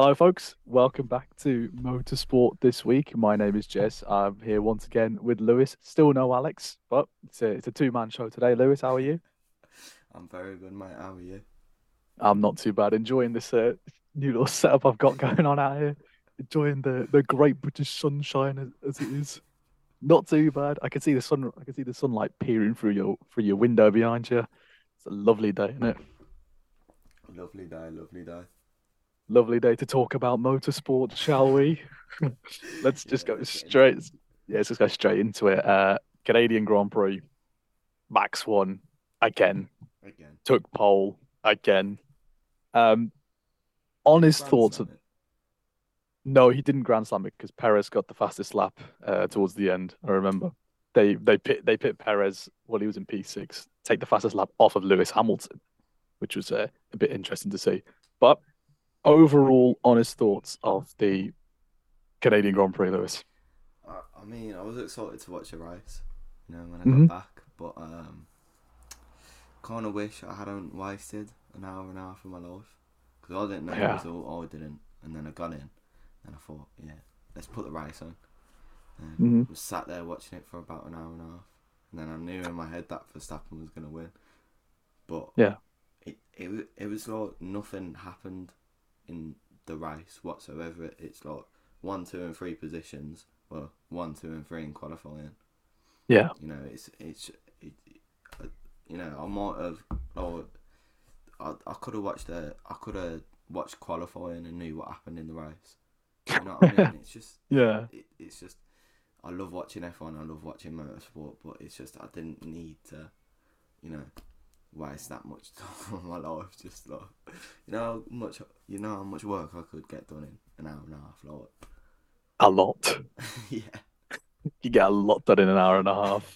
Hello, folks. Welcome back to Motorsport this week. My name is Jess. I'm here once again with Lewis. Still no Alex, but it's a, it's a two man show today. Lewis, how are you? I'm very good, mate. How are you? I'm not too bad. Enjoying this uh, new little setup I've got going on out here. Enjoying the, the great British sunshine as, as it is. Not too bad. I can see the sun. I can see the sunlight peering through your through your window behind you. It's a lovely day, isn't it? Lovely day, lovely day. Lovely day to talk about motorsport, shall we? let's just go let's get into straight. Yeah, let's just go straight into it. Uh, Canadian Grand Prix. Max won again. Again. Took pole again. Um, honest thoughts. Of, it. no, he didn't Grand Slam it because Perez got the fastest lap uh, towards the end. I remember they they pit they pit Perez while he was in P six, take the fastest lap off of Lewis Hamilton, which was uh, a bit interesting to see. But overall, honest thoughts of the Canadian Grand Prix, Lewis. I, I mean, I was excited to watch the race, you know, when I Mhm. got back, but um, kind of wish I hadn't wasted an hour and a half of my life because I didn't know Yeah. the result. I didn't, and then I got in, and I thought, yeah, let's put the race on. And Mhm. was sat there watching it for about an hour and a half, and then I knew in my head that Verstappen was gonna win, but Yeah. it it it was like nothing happened in the race whatsoever. It's like one, two, and three positions. Well, one, two, and three in qualifying. Yeah, You know, it's it's it, you know I might have like I I could have watched the I could have watched qualifying and knew what happened in the race. You know what I mean? It's just yeah, it, it's just I love watching F1. I love watching motorsport, but it's just I didn't need to, waste that much time of my life. Just like you know how much you know how much work I could get done in an hour and a half. Like a lot. yeah, You get a lot done in an hour and a half.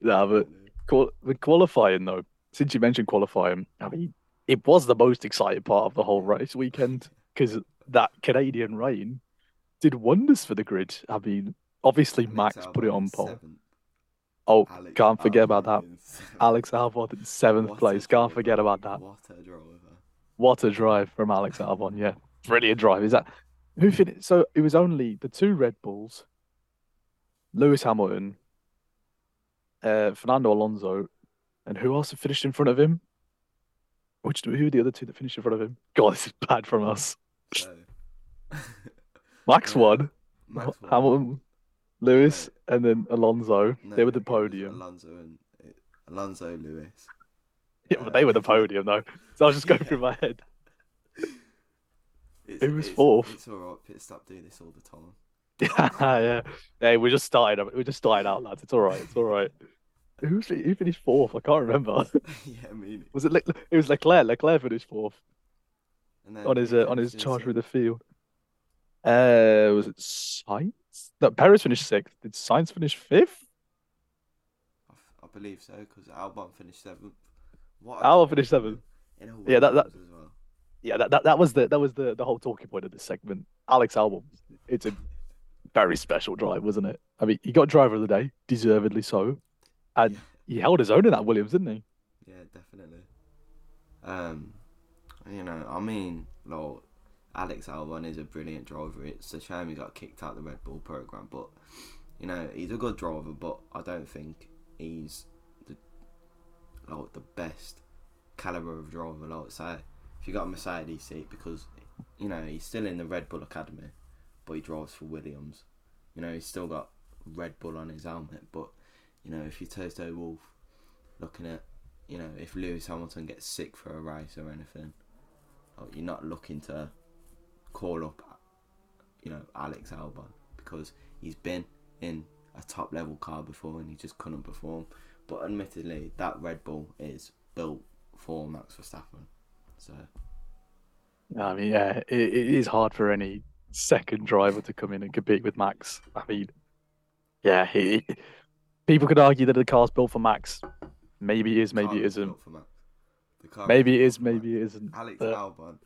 Yeah, but qual- with qualifying though, since you mentioned qualifying, I mean, it was the most exciting part of the whole race weekend because that Canadian rain did wonders for the grid. I mean, obviously Max put it on pole. seventh. Oh, Alex can't forget about that. Alex Albon in seventh What place. Can't forget about that. What a driver! What a drive from Alex Albon. Yeah, brilliant drive. Is that who finished? So it was only the two Red Bulls, Lewis Hamilton, uh, Fernando Alonso, and who else finished in front of him? Which who were the other two that finished in front of him? God, this is bad from us. Max won, Max won. Hamilton, Lewis, and then Alonso. No, they were the podium. Alonso and Alonso Lewis. Yeah, but they were the podium though. So I was just going Yeah. through my head. It's, Who was it's- fourth? It's alright. Pit stop do this all the time. yeah, hey, we just started. We just started out, lads. It's all right. It's all right. Who who finished fourth? I can't remember. yeah, I mean, Was it? Le- it was Leclerc. Leclerc finished fourth and then on his uh, on his charge through the field. Uh, was it Sainz? No, Perez finished sixth. Did Sainz finish fifth? I believe so because Albon finished seventh. What? Albon finished seventh. In a Yeah, that- that- as well. Yeah, that, that that was the that was the the whole talking point of this segment. Alex Albon. It's a very special drive, wasn't it? I mean, he got driver of the day, deservedly so, and Yeah. he held his own in that Williams, didn't he? Yeah, definitely. Um, you know, I mean, like Alex Albon is a brilliant driver. It's a shame he got kicked out of the Red Bull program, but you know, he's a good driver. But I don't think he's the like the best caliber of driver. Like say, if you got a Mercedes seat, because you know he's still in the Red Bull Academy, but he drives for Williams. You know, he's still got Red Bull on his helmet, but you know, if you Toto Wolff looking at you know, if Lewis Hamilton gets sick for a race or anything, like, you're not looking to call up, you know, Alex Albon because he's been in a top level car before and he just couldn't perform. But admittedly, that Red Bull is built for Max Verstappen. So I mean, yeah, it, it is hard for any second driver to come in and compete with Max. I mean, yeah, he, people could argue that the car's built for Max. Maybe it is, maybe it is isn't. built for Max. The car Maybe it is, maybe it isn't. Alex but- Albon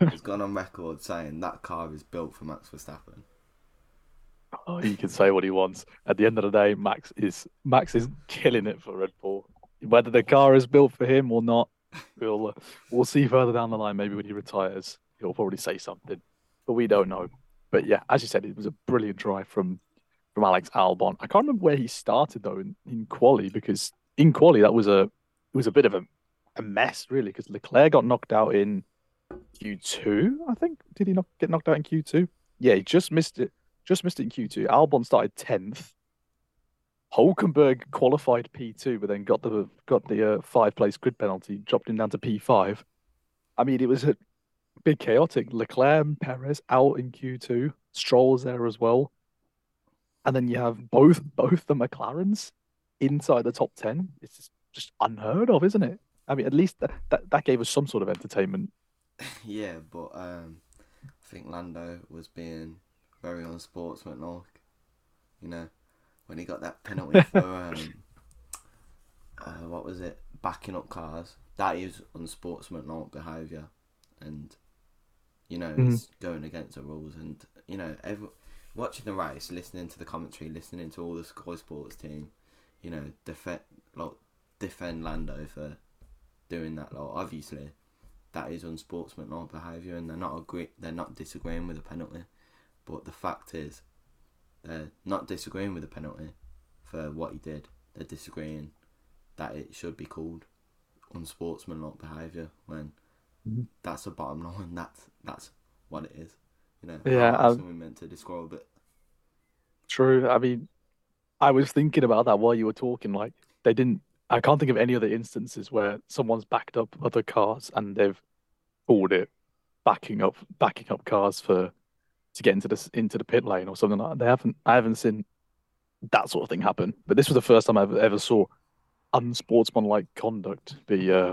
has gone on record saying that car is built for Max Verstappen. Oh, he can say what he wants. At the end of the day, Max is Max is killing it for Red Bull. Whether the car is built for him or not, we'll uh, we'll see further down the line. Maybe when he retires. he'll probably say something, but we don't know. But yeah, as you said, it was a brilliant drive from from Alex Albon. I can't remember where he started though in, in quali because in quali that was a it was a bit of a, a mess really because Leclerc got knocked out in Q2. I think did he not get knocked out in Q2? Yeah, he just missed it. Just missed it in Q2. Albon started tenth. Hulkenberg qualified P2, but then got the got the uh, five place grid penalty, dropped him down to P5. I mean, it was a bit chaotic. Leclerc Perez out in Q2. Stroll's there as well. And then you have both both the McLarens inside the top ten. It's just, just unheard of, isn't it? I mean, at least that, that, that gave us some sort of entertainment. Yeah, but um, I think Lando was being very unsportsmanlike. You know, when he got that penalty for um, uh, what was it, backing up cars. That is unsportsmanlike behaviour, and you know Mhm. it's going against the rules. And you know, every, watching the race, listening to the commentary, listening to all the Sky Sports team, you know, defend like defend Lando for doing that. Like obviously, that is unsportsmanlike behaviour, and they're not agree. They're not disagreeing with the penalty, but the fact is, they're not disagreeing with the penalty for what he did. They're disagreeing that it should be called unsportsmanlike behaviour when Mhm. that's the bottom line. That's that's what it is. You know, Yeah, how um, we meant to describe it? True. I mean, I was thinking about that while you were talking. Like, they didn't. I can't think of any other instances where someone's backed up other cars and they've called it backing up, backing up cars for to get into the into the pit lane or something like that. They haven't. I haven't seen that sort of thing happen. But this was the first time I ever, saw unsportsmanlike conduct be, uh,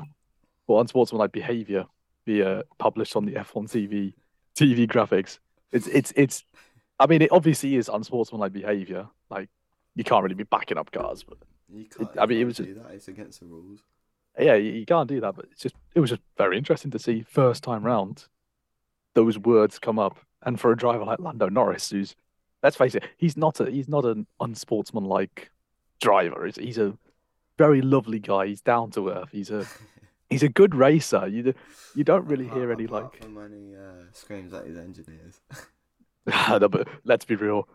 or unsportsmanlike behavior be uh, published on the F1 TV TV graphics. It's it's it's I mean, it obviously is unsportsmanlike behavior. Like, you can't really be backing up cars, but You can't. I mean, it was do that. It's against the rules. yeah, you, you can't do that. But it's just, it was just very interesting to see first time round those words come up, and for a driver like Lando Norris, who's let's face it, he's not a he's not an unsportsmanlike driver. He's he's a very lovely guy. He's down to earth. He's a he's a good racer. You you don't really hear any like from when he uh, screams at his engineers. no, but let's be real.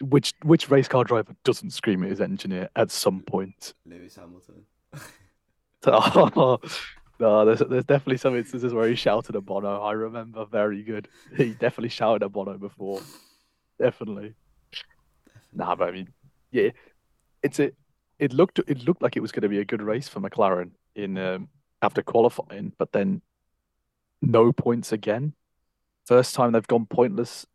Which which race car driver doesn't scream at his engineer at some point? Lewis Hamilton. Oh, no, there's there's definitely some instances where he shouted at Bono. I remember very good. He definitely shouted at Bono before. Definitely. Nah, but I mean, yeah, it's a. It looked it looked like it was going to be a good race for McLaren in um, after qualifying, but then no points again. First time they've gone pointless.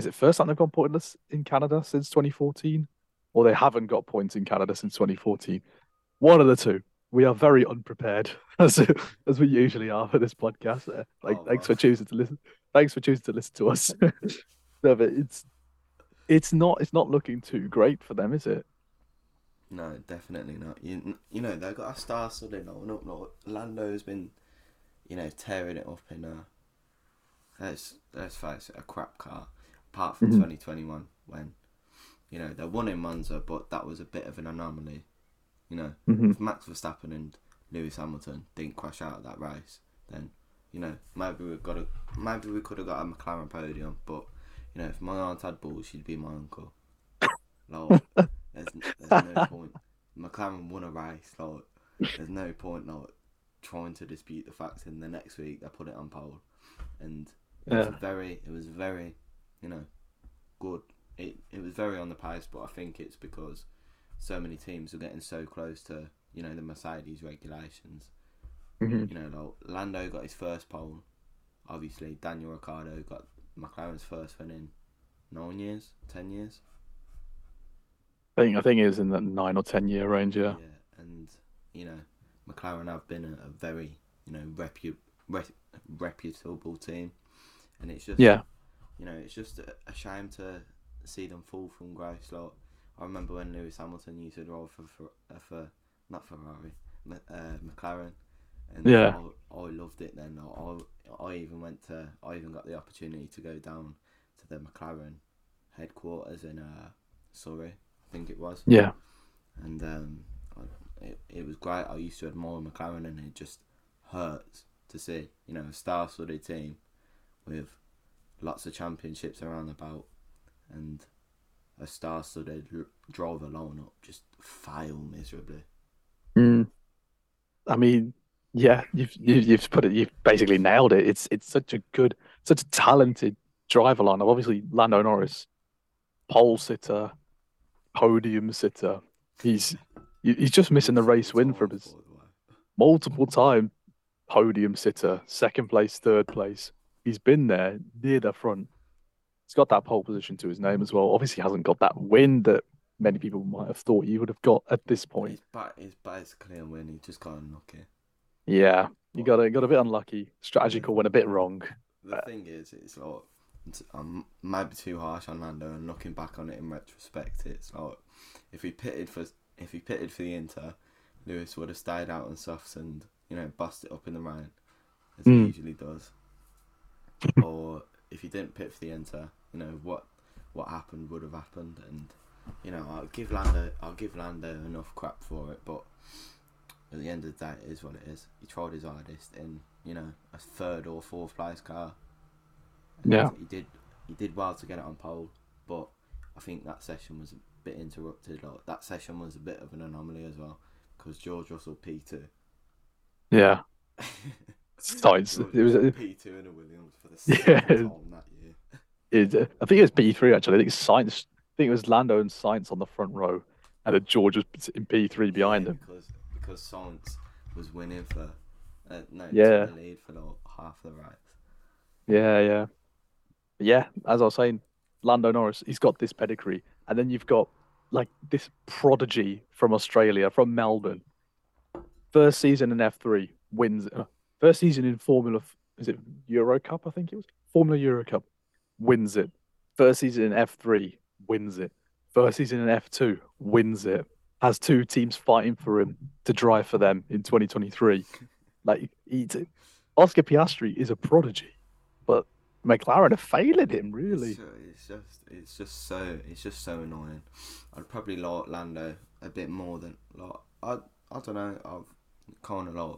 Is it first time they've gone pointless in Canada since 2014, or they haven't got points in Canada since 2014? One of the two. We are very unprepared as as we usually are for this podcast. Uh, Like, Oh, thanks for choosing to listen. Thanks for choosing to listen to us. no, but it's it's not it's not looking too great for them, is it? No, definitely not. You you know they've got a star-studded line up. Like Lando's been, you know, tearing it up in a. Let's let's face it, a crap car. Apart from Mhm. 2021, when, you know, they won in Monza, but that was a bit of an anomaly. You know, Mhm. if Max Verstappen and Lewis Hamilton didn't crash out of that race, then you know maybe we've got a maybe we could have got a McLaren podium. But you know, if my aunt had balls, she'd be my uncle. Like, there's, there's no point. McLaren won a race. Like, there's no point like trying to dispute the facts. And the next week they put it on pole, and it was very, it was very, you know, good. It it was very on the pace, but I think it's because so many teams are getting so close to you know the Mercedes regulations. Mhm. You know, like Lando got his first pole. Obviously, Daniel Ricciardo got McLaren's first win in nine years, ten years. I think I think it is in the nine or ten year range. Yeah. and you know, McLaren have been a, a very you know repu- re- reputable team, and it's just Yeah. You know it's just a, a shame to see them fall from grace. Like I remember when Lewis Hamilton used to drive for for, uh, for not Ferrari, uh, McLaren, and Yeah. I, I loved it. Then I I even went to I even got the opportunity to go down to the McLaren headquarters in uh, Surrey, I think it was Yeah. and um, I, it, it was great. I used to admire McLaren, and it just hurts to see, you know, a star-studded team with lots of championships around the belt and a star-studded driver lineup just fail miserably. Mm. I mean, yeah, you've, you've you've put it. You've basically nailed it. It's it's such a good, such a talented driver lineup. Obviously, Lando Norris, pole sitter, podium sitter. He's he's just missing the race win from his By the way. multiple time podium sitter, second place, third place. He's been there near the front. He's got that pole position to his name as well. Obviously, he hasn't got that win that many people might have thought he would have got at this point. He's, ba- he's basically a win. He just got unlucky. Yeah, you got a, got a bit unlucky. Strategy call went a bit wrong. The Uh, thing is, it's like it's, I'm maybe too harsh on Lando, and looking back on it in retrospect, it's like if he pitted for if he pitted for the Inter, Lewis would have stayed out on softs and you know bust it up in the rain, as Mm. he usually does. or if he didn't pit for the Inter, you know what what happened would have happened, and you know I'll give Lando I'll give Lando enough crap for it, but at the end of the day, it is what it is. He tried his hardest in you know a third or fourth place car. And Yeah. he did he did well to get it on pole, but I think that session was a bit interrupted. Like that session was a bit of an anomaly as well because George Russell P two. Yeah, Sainz. It was. It, P two and a Williams for the Yeah. second time that year. it, uh, I think it was P three actually. I think Sainz. I think it was Lando and Sainz on the front row, and then George was in P three behind Yeah, him. because because Sainz was winning for uh, no Yeah. the lead for like half the race. Yeah, yeah, But yeah. As I was saying, Lando Norris, he's got this pedigree, and then you've got like this prodigy from Australia, from Melbourne. First season in F three wins. Uh, First season in Formula, is it Euro Cup? I think it was Formula Euro Cup, wins it. First season in F three wins it. First season in F two wins it. Has two teams fighting for him to drive for them in 2023. Like Oscar Piastri is a prodigy, but McLaren are failing him really. It's, it's just it's just so it's just so annoying. I'd probably like Lando a bit more than like I I don't know. I've kind of like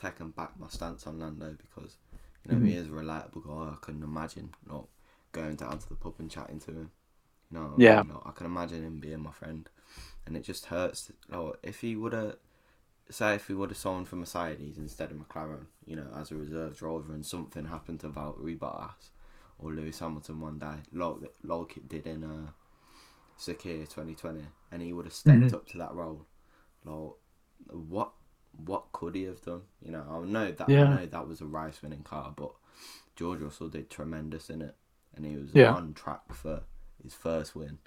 taken back my stance on Lando because you know he Mhm. is a relatable guy. I couldn't imagine not going down to the pub and chatting to him. You know, Yeah. I can imagine him being my friend, and it just hurts. Like if he would have. Say if he would have signed for Mercedes instead of McLaren, you know, as a reserve driver, and something happened to Valtteri Bottas, or Lewis Hamilton one day, like like it did in uh, Sakhir 2020, and he would have stepped Mhm. up to that role. Like, what what could he have done? You know, I know that Yeah. I know that was a race winning car, but George Russell did tremendous in it, and he was Yeah. on track for his first win.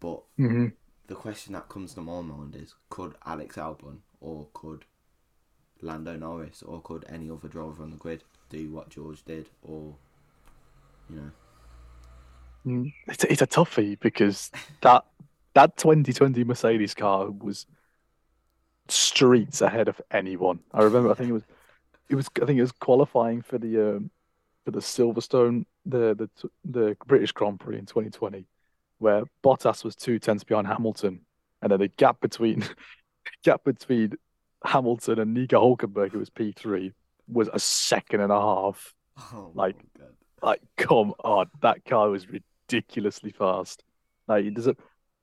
But hmm the question that comes to my mind is: Could Alex Albon or could Lando Norris or could any other driver on the grid do what George did, or you know? Mm, It's a, it's a toughie because that that 2020 Mercedes car was streets ahead of anyone. I remember. I think it was it was. I think it was qualifying for the um, for the Silverstone, the the the British Grand Prix in 2020, where Bottas was two tenths behind Hamilton, and then the gap between gap between Hamilton and Nico Hulkenberg, who was P3, was a second and a half. Oh Like- Like, come on, that car was ridiculously fast. Like, there's a,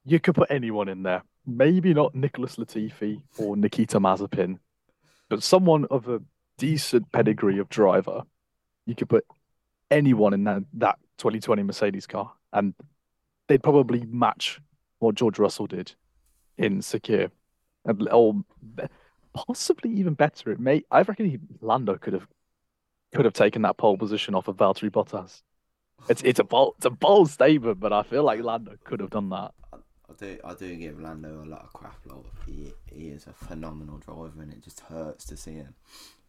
you could put anyone in there. Maybe not Nicholas Latifi or Nikita Mazepin, but someone of a decent pedigree of driver. You could put anyone in that, that 2020 Mercedes car, and they'd probably match what George Russell did in Sakhir, and or possibly even better. It may. I reckon he, Lando could have could have taken that pole position off of Valtteri Bottas. It's it's a bold it's a bold statement, but I feel like Lando could have done that. I, do I do give Lando a lot of crap. Like he he is a phenomenal driver, and it just hurts to see him,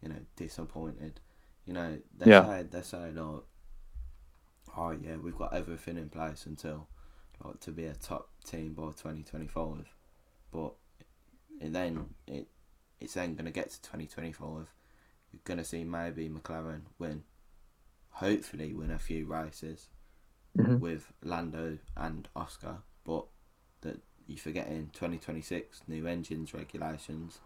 you know, disappointed. You know, they Yeah. say they say like, oh yeah, we've got everything in place until like to be a top team by twenty twenty five, but and then it it's then gonna get to twenty twenty five. You're gonna see maybe McLaren win, hopefully win a few races Mhm. with Lando and Oscar, but that you forget in 2026 new engines regulations.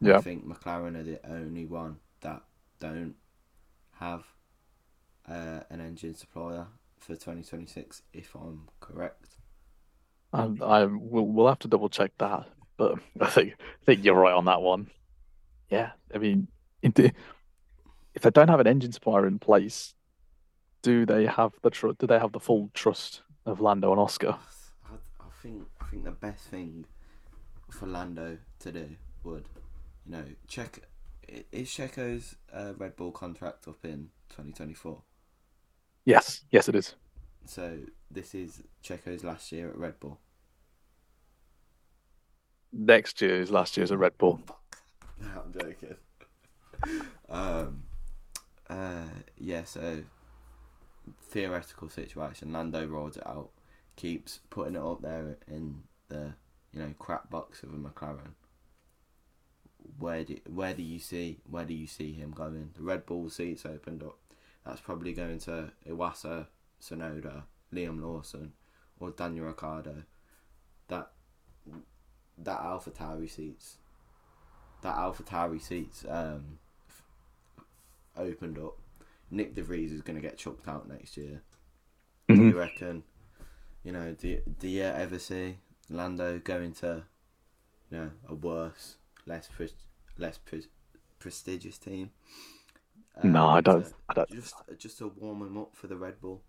Yeah. I think McLaren are the only one that don't have uh, an engine supplier for 2026, if I'm correct. And I will we'll have to double check that, but I think I think you're right on that one. Yeah, I mean, if they don't have an engine supplier in place, do they have the tr- do they have the full trust of Lando and Oscar? I, I think think the best thing for Lando to do would, you know, check. Is Checo's uh, Red Bull contract up in 2024? Yes, yes, it is. So this is Checo's last year at Red Bull. Next year is last year's at Red Bull. No, I'm joking. um, uh, yeah. So theoretical situation. Lando rolls it out, keeps putting it up there in the you know crap box of a McLaren. Where do where do you see where do you see him going? The Red Bull seats opened up. That's probably going to Iwasa, Tsunoda, Liam Lawson, or Daniel Ricciardo. That that Alpha Tauri seats, that Alpha Tauri seats um, f- opened up. Nyck De Vries is going to get chucked out next year. Do Mhm. you reckon? You know, do do you ever see Lando going to, you know, a worse, less pres- less pres- prestigious team? No, I don't. to- I don't. Just just to warm him up for the Red Bull.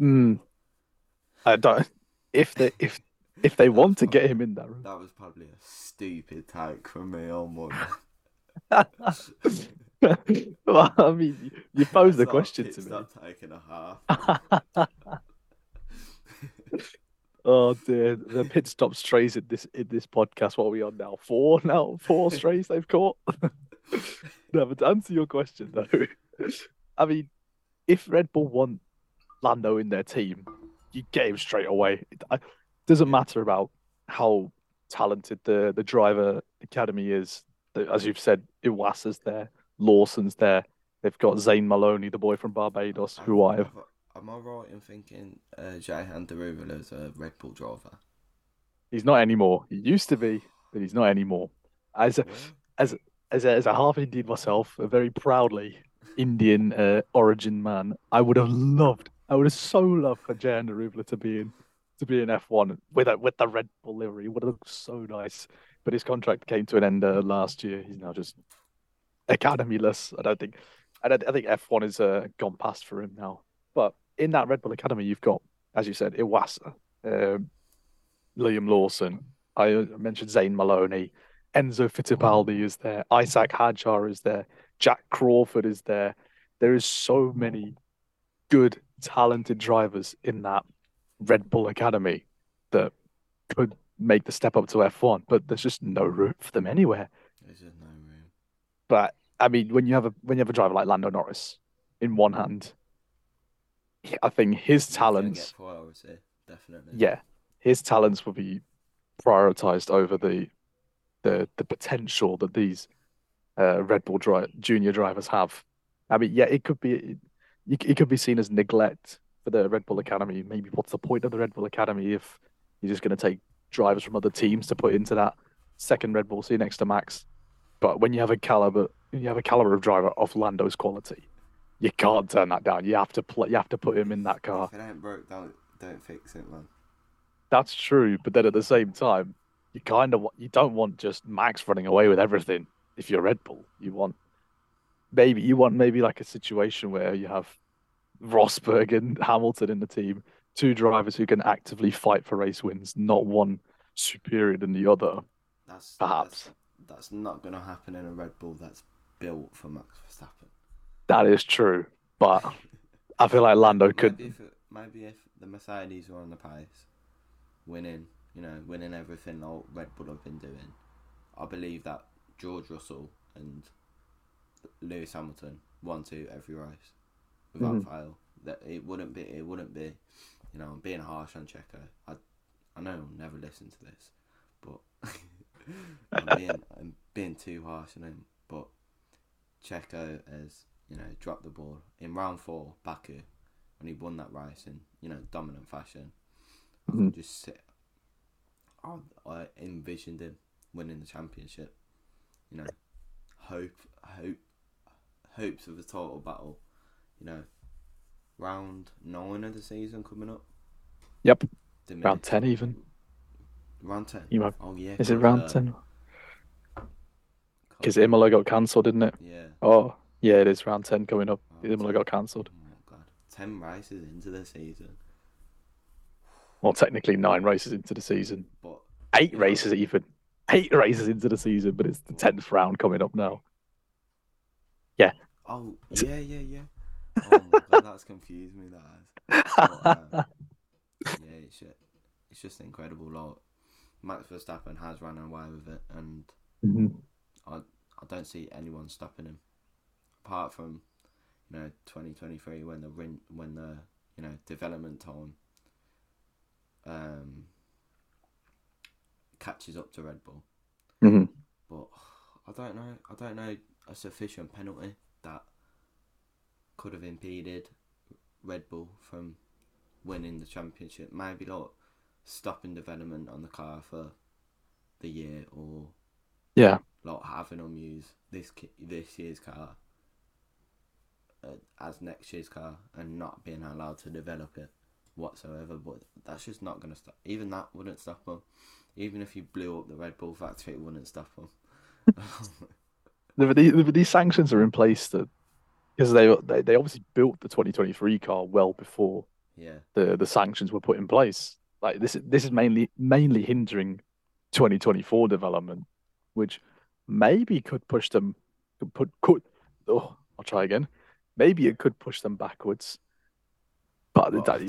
Mm, I don't. If they if if they want to get him in there, That was probably a stupid take from me on one. well, I mean, you- you posed the question to me. Not taking a half. Oh dear, the pit stop strays in this in this podcast. What are we on now? Four now? Four strays they've caught. no, but to answer your question though, I mean, if Red Bull want Lando in their team, you get him straight away. It I- doesn't matter about how talented the the driver academy is. As you've said, Iwasa's there, Lawson's there. They've got Zane Maloney, the boy from Barbados, who I've Am I- right in thinking uh, Jehan Daruvala is a Red Bull driver? He's not anymore. He used to be, but he's not anymore. As a, as as a, as a half Indian myself, a very proudly Indian uh, origin man, I would have loved, I would have so loved for Jehan Daruvala to be in to be in F1 with a, with the Red Bull livery. It would have looked so nice. But his contract came to an end uh, last year. He's now just academyless. I don't think. I don't. I think F1 is uh, gone past for him now. But in that Red Bull Academy, you've got, as you said, Iwasa, um, Liam Lawson. I mentioned Zane Maloney. Enzo Fittipaldi is there. Isaac Hadjar is there. Jack Crawford is there. There is so many good, talented drivers in that Red Bull Academy that could make the step up to F1, but there's just no room for them anywhere. There's just no room. But I mean, when you have a when you have a driver like Lando Norris in one hand, I think his talents, priority, definitely. yeah, his talents will be prioritized over the the the potential that these uh, Red Bull dri junior drivers have. I mean, yeah, it could be it, it could be seen as neglect for the Red Bull Academy. Maybe what's the point of the Red Bull Academy if you're just going to take drivers from other teams to put into that second Red Bull seat next to Max? But when you have a caliber, you have a caliber of driver of Lando's quality, you can't turn that down. You have to play. You have to put him in that car. If it ain't broke, don't don't fix it, man. That's true, but then at the same time, you kind of you don't want just Max running away with everything. If you're Red Bull, you want maybe you want maybe like a situation where you have Rosberg and Hamilton in the team, two drivers who can actively fight for race wins, not one superior than the other. That's Perhaps that's, that's not gonna happen in a Red Bull that's built for Max Verstappen. That is true, but I feel like Lando could. Maybe if, maybe if the Mercedes were on the pace, winning, you know, winning everything like Red Bull have been doing, I believe that George Russell and Lewis Hamilton won two every race without Mhm. fail. That it wouldn't be. It wouldn't be. You know, I'm being harsh on Checo. I, I know he'll never listen to this, but I'm being I'm being too harsh on him. But Checo has you know dropped the ball in round four, Baku, when he won that race in you know dominant fashion. I Mhm. could just sit. I, I envisioned him winning the championship. You know, hope, hope, hopes of a title battle. you know, round nine of the season coming up. Yep, round ten even. Round ten. You might, Oh yeah. is it round uh, ten? Because Imola got cancelled, didn't it? Yeah. Oh, yeah, it is round ten coming up. Oh, Imola got cancelled. Oh my god. Ten races into the season. Well, technically nine races into the season, But eight races even, eight races into the season, but it's the tenth round coming up now. Yeah. Oh yeah, yeah, yeah. Oh my god, that's confused me that has. But, um, yeah, it's just, it's just incredible. Like Max Verstappen has run away with it, and Mhm. I don't see anyone stopping him, apart from you know 2023 when the when the you know development time um catches up to Red Bull. Mhm. But I don't know. I don't know a sufficient penalty that could have impeded Red Bull from winning the championship. Maybe like stopping development on the car for the year, or Yeah, like having them use this this year's car uh, as next year's car and not being allowed to develop it whatsoever. But that's just not going to stop. Even that wouldn't stop them. Even if you blew up the Red Bull factory, it wouldn't stop them. the, the, the, these sanctions are in place that because they, they they obviously built the 2023 car well before yeah, the the sanctions were put in place. Like this is this is mainly mainly hindering 2024 development, which maybe could push them could put could oh I'll try again. Maybe it could push them backwards. But Well, that,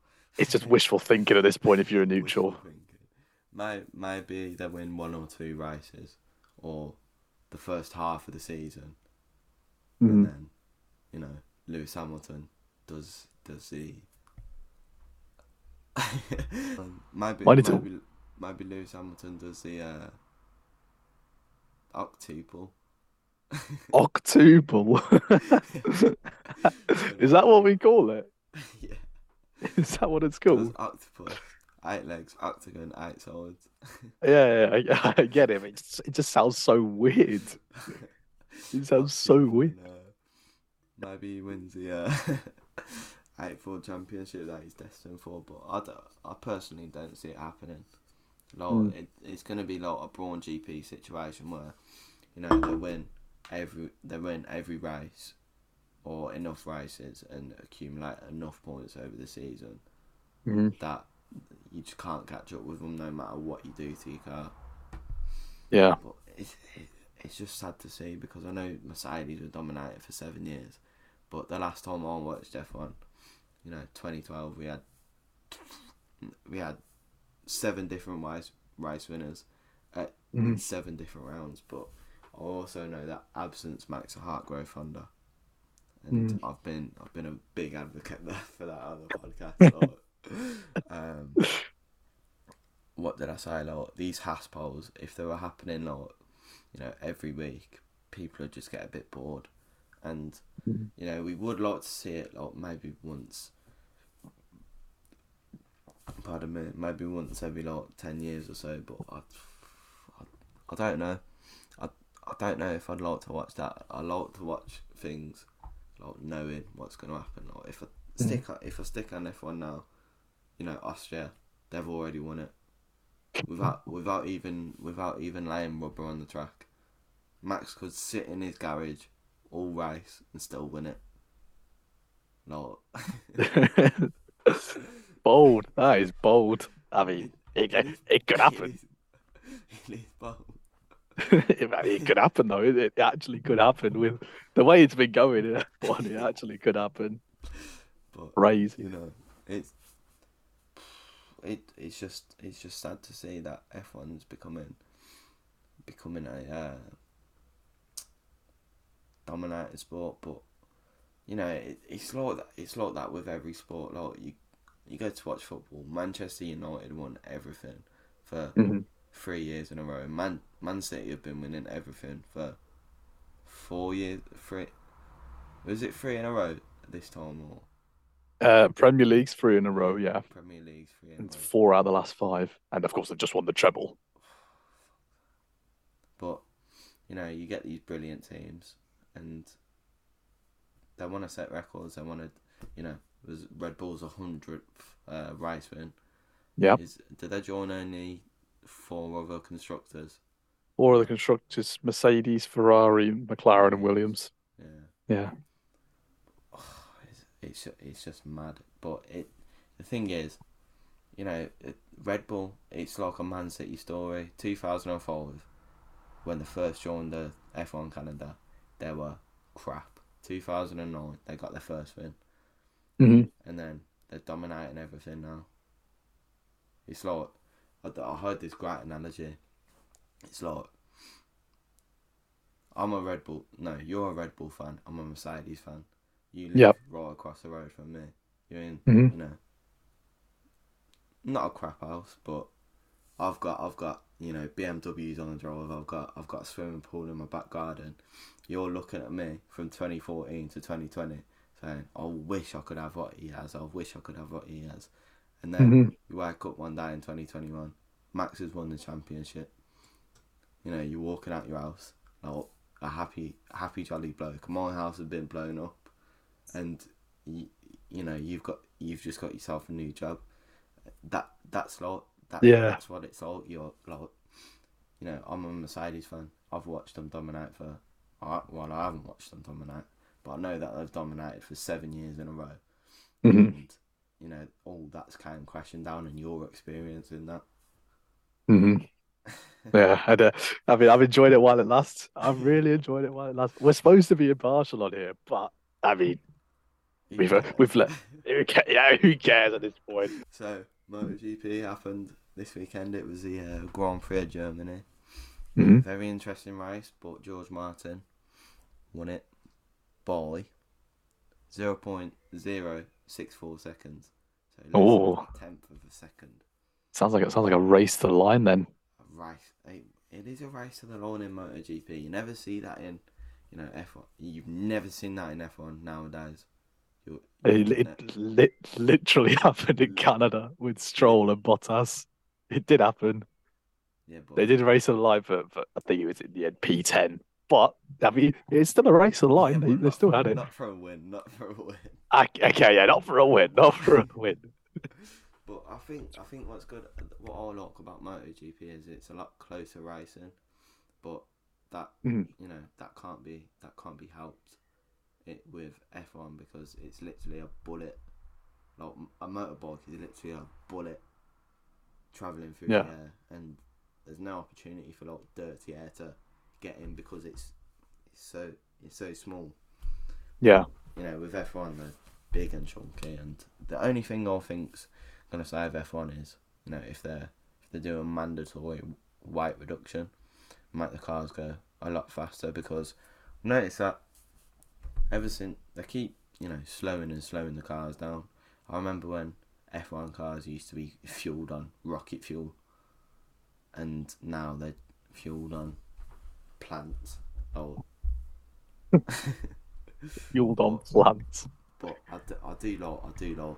it's just wishful thinking at this point if you're a neutral. thinking. May, maybe they win one or two races, or the first half of the season, and Mm. then you know Lewis Hamilton does does the Um, maybe Why did it- maybe, maybe Lewis Hamilton does the uh, octuple. Octuple. is that what we call it? yeah, Is that what it's called? octopus, eight legs, octagon, eight swords. Yeah, yeah, I, I get it. It just, it just sounds so weird. It sounds so weird. uh, maybe he wins the uh, eight four championship that he's destined for, but I, don't- I personally don't see it happening. Like Mm. it, it's going to be like a Brawn GP situation where you know they win every they win every race or enough races and accumulate enough points over the season Mhm. that you just can't catch up with them no matter what you do to your car. Yeah. But it's, it's just sad to see because I know Mercedes were dominated for seven years, but the last time I watched F1, you know, 2012, we had we had seven different race race winners at Mhm. seven different rounds. But also know that absence makes a heart grow fonder, and Mm. I've been I've been a big advocate there for that other podcast. um, what did I say? Like these Haas poles, if they were happening like you know every week, people would just get a bit bored, and Mhm. you know we would like to see it like maybe once. Pardon me, maybe once every like ten years or so, but I, I, I don't know. I, I don't know if I'd like to watch that. I like to watch things like knowing what's going to happen. Like if I mm. stick if I stick on F one now, you know Austria, they've already won it without without even without even laying rubber on the track. Max could sit in his garage all race and still win it. Like bold. That is bold. I mean, it, it could happen. It is bold. it, I mean, it could happen though. It, actually could happen with the way it's been going. in F1, It actually could happen. But Crazy. you know, it's it it's just it's just sad to see that F one's becoming becoming a uh, dominated sport, but you know it, it's like that. It's like that with every sport. Like you, you go to watch football. Manchester United won everything for Mhm. Three years in a row. Man, Man City have been winning everything for four years. Three, was it three in a row this time or Uh, Premier League's three in a row, yeah. Premier League's three row? four out of the last five. And of course, they've just won the treble. But you know, you get these brilliant teams, and they want to set records. They want to, you know, was Red Bull's hundredth uh, race win. Yeah. Is did they join only four other constructors? Four of the constructors: Mercedes, Ferrari, McLaren, and Williams. Yeah. Yeah. It's it's, it's just mad. But it the thing is, you know, Red Bull. It's like a Man City story. Two thousand and five, when they first joined the F one Canada, they were crap. Two thousand and nine, they got their first win, hmm and then they're dominating everything now. It's like I, I heard this great analogy. It's like I'm a Red Bull. No, you're a Red Bull fan. I'm a Mercedes fan. You live Yep. right across the road from me. You're in, Mhm. you know, not a crap house, but I've got I've got you know BMWs on the drive. I've got I've got a swimming pool in my back garden. You're looking at me from 2014 to 2020, saying, "I wish I could have what he has. I wish I could have what he has." And then Mhm. you wake up one day in 2021, Max has won the championship. You know, you're walking out your house like a happy, happy, jolly bloke. My house has been blown up, and you, you know, you've got, you've just got yourself a new job. That that's like that. Yeah. That's what it's all. You're like, you know, I'm a Mercedes fan. I've watched them dominate for, well, I haven't watched them dominate, but I know that they've dominated for seven years in a row hmm and you know all that's kind of crashing down and your experience in that hmm Yeah, and, uh, I mean, I've enjoyed it while it lasts. I've really enjoyed it while it lasts. We're supposed to be impartial on here, but I mean, We've, uh, we've let- yeah, who cares at this point? so MotoGP happened this weekend it was the uh, Grand Prix of Germany Mhm. very interesting race but George Martin won it by 0.064 seconds so Oh. a tenth of a second Sounds like it sounds like a race to the line then. a race. It, it is a race to the line in MotoGP. You never see that in, you know, F1. You've never seen that in F1 nowadays. You're, It, you're it lit literally happened in Canada with Stroll and Bottas. It did happen. yeah, but They did race to the line but, for I think it was in the end P10. But I mean, it's still a race to the line. but they, they still for- had it. Not for a win. Not for a win. I- Okay, yeah, not for a win, not for a win. But I think I think what's good, what I like about MotoGP is it's a lot closer racing, but that Mhm. you know that can't be that can't be helped it with F1 because it's literally a bullet. Like a motorbike is literally a bullet traveling through Yeah. the air, and there's no opportunity for like dirty air to get in because it's it's so it's so small Yeah, you know, with F1, they're big and chunky, and the only thing I think's gonna say of F1 is, you know, if they're if they're doing mandatory weight reduction, make the cars go a lot faster because I that ever since they keep you know slowing and slowing the cars down. I remember when F1 cars used to be fueled on rocket fuel, and now they're fueled on plants. Oh, fueled on plants. But I do, I do like I do like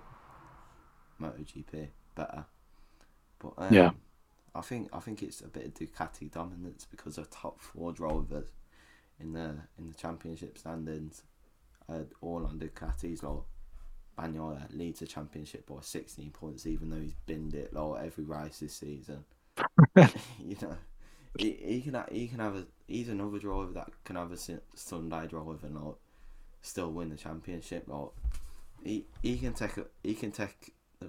MotoGP better. But um, Yeah. I think I think it's a bit of Ducati dominance because of top four drivers in the in the championship standings, uh, all on Ducatis. Like Bagnaia leads the championship by sixteen points, even though he's binned it like every race this season. you know, he, he can he can have a he's another driver that can have a Sun- Sunday drive and like still win the championship. Or he he can take a, he can take the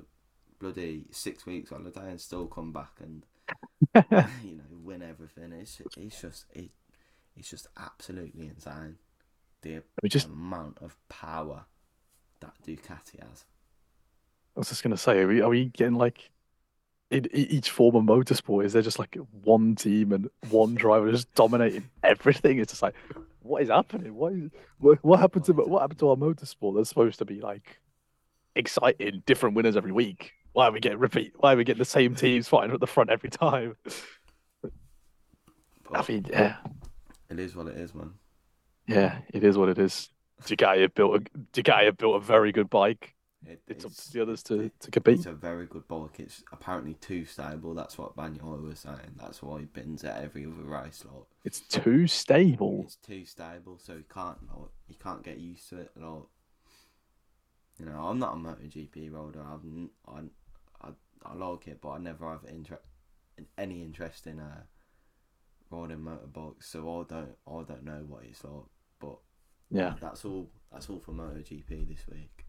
bloody six weeks holiday and still come back and you know win everything. It's it's just it it's just absolutely insane. The just amount of power that Ducati has. I was just gonna say, are we, are we getting like in each form of motorsport? Is there just like one team and one driver just dominating everything? It's just like, what is happening? What is what, what happened to what happened to our motorsport? That's supposed to be like exciting, different winners every week. Why are we getting repeat? Why are we getting the same teams fighting at the front every time? I mean, yeah, it is what it is, man. yeah, it is what it is. Ducati have built a Ducati have built a very good bike. It, it's, up to the others to, to compete. It's a very good bike. It's apparently too stable. That's what Bagnaia was saying. That's why he bins at every other race. Like It's too stable. it's too stable, so he can't like he can't get used to it. Like you know, I'm not a MotoGP rider. I've n- I, I, I like it, but I never have inter- any interest in uh riding motorbikes. So I don't I don't know what it's like. But Yeah. that's all. That's all for MotoGP this week.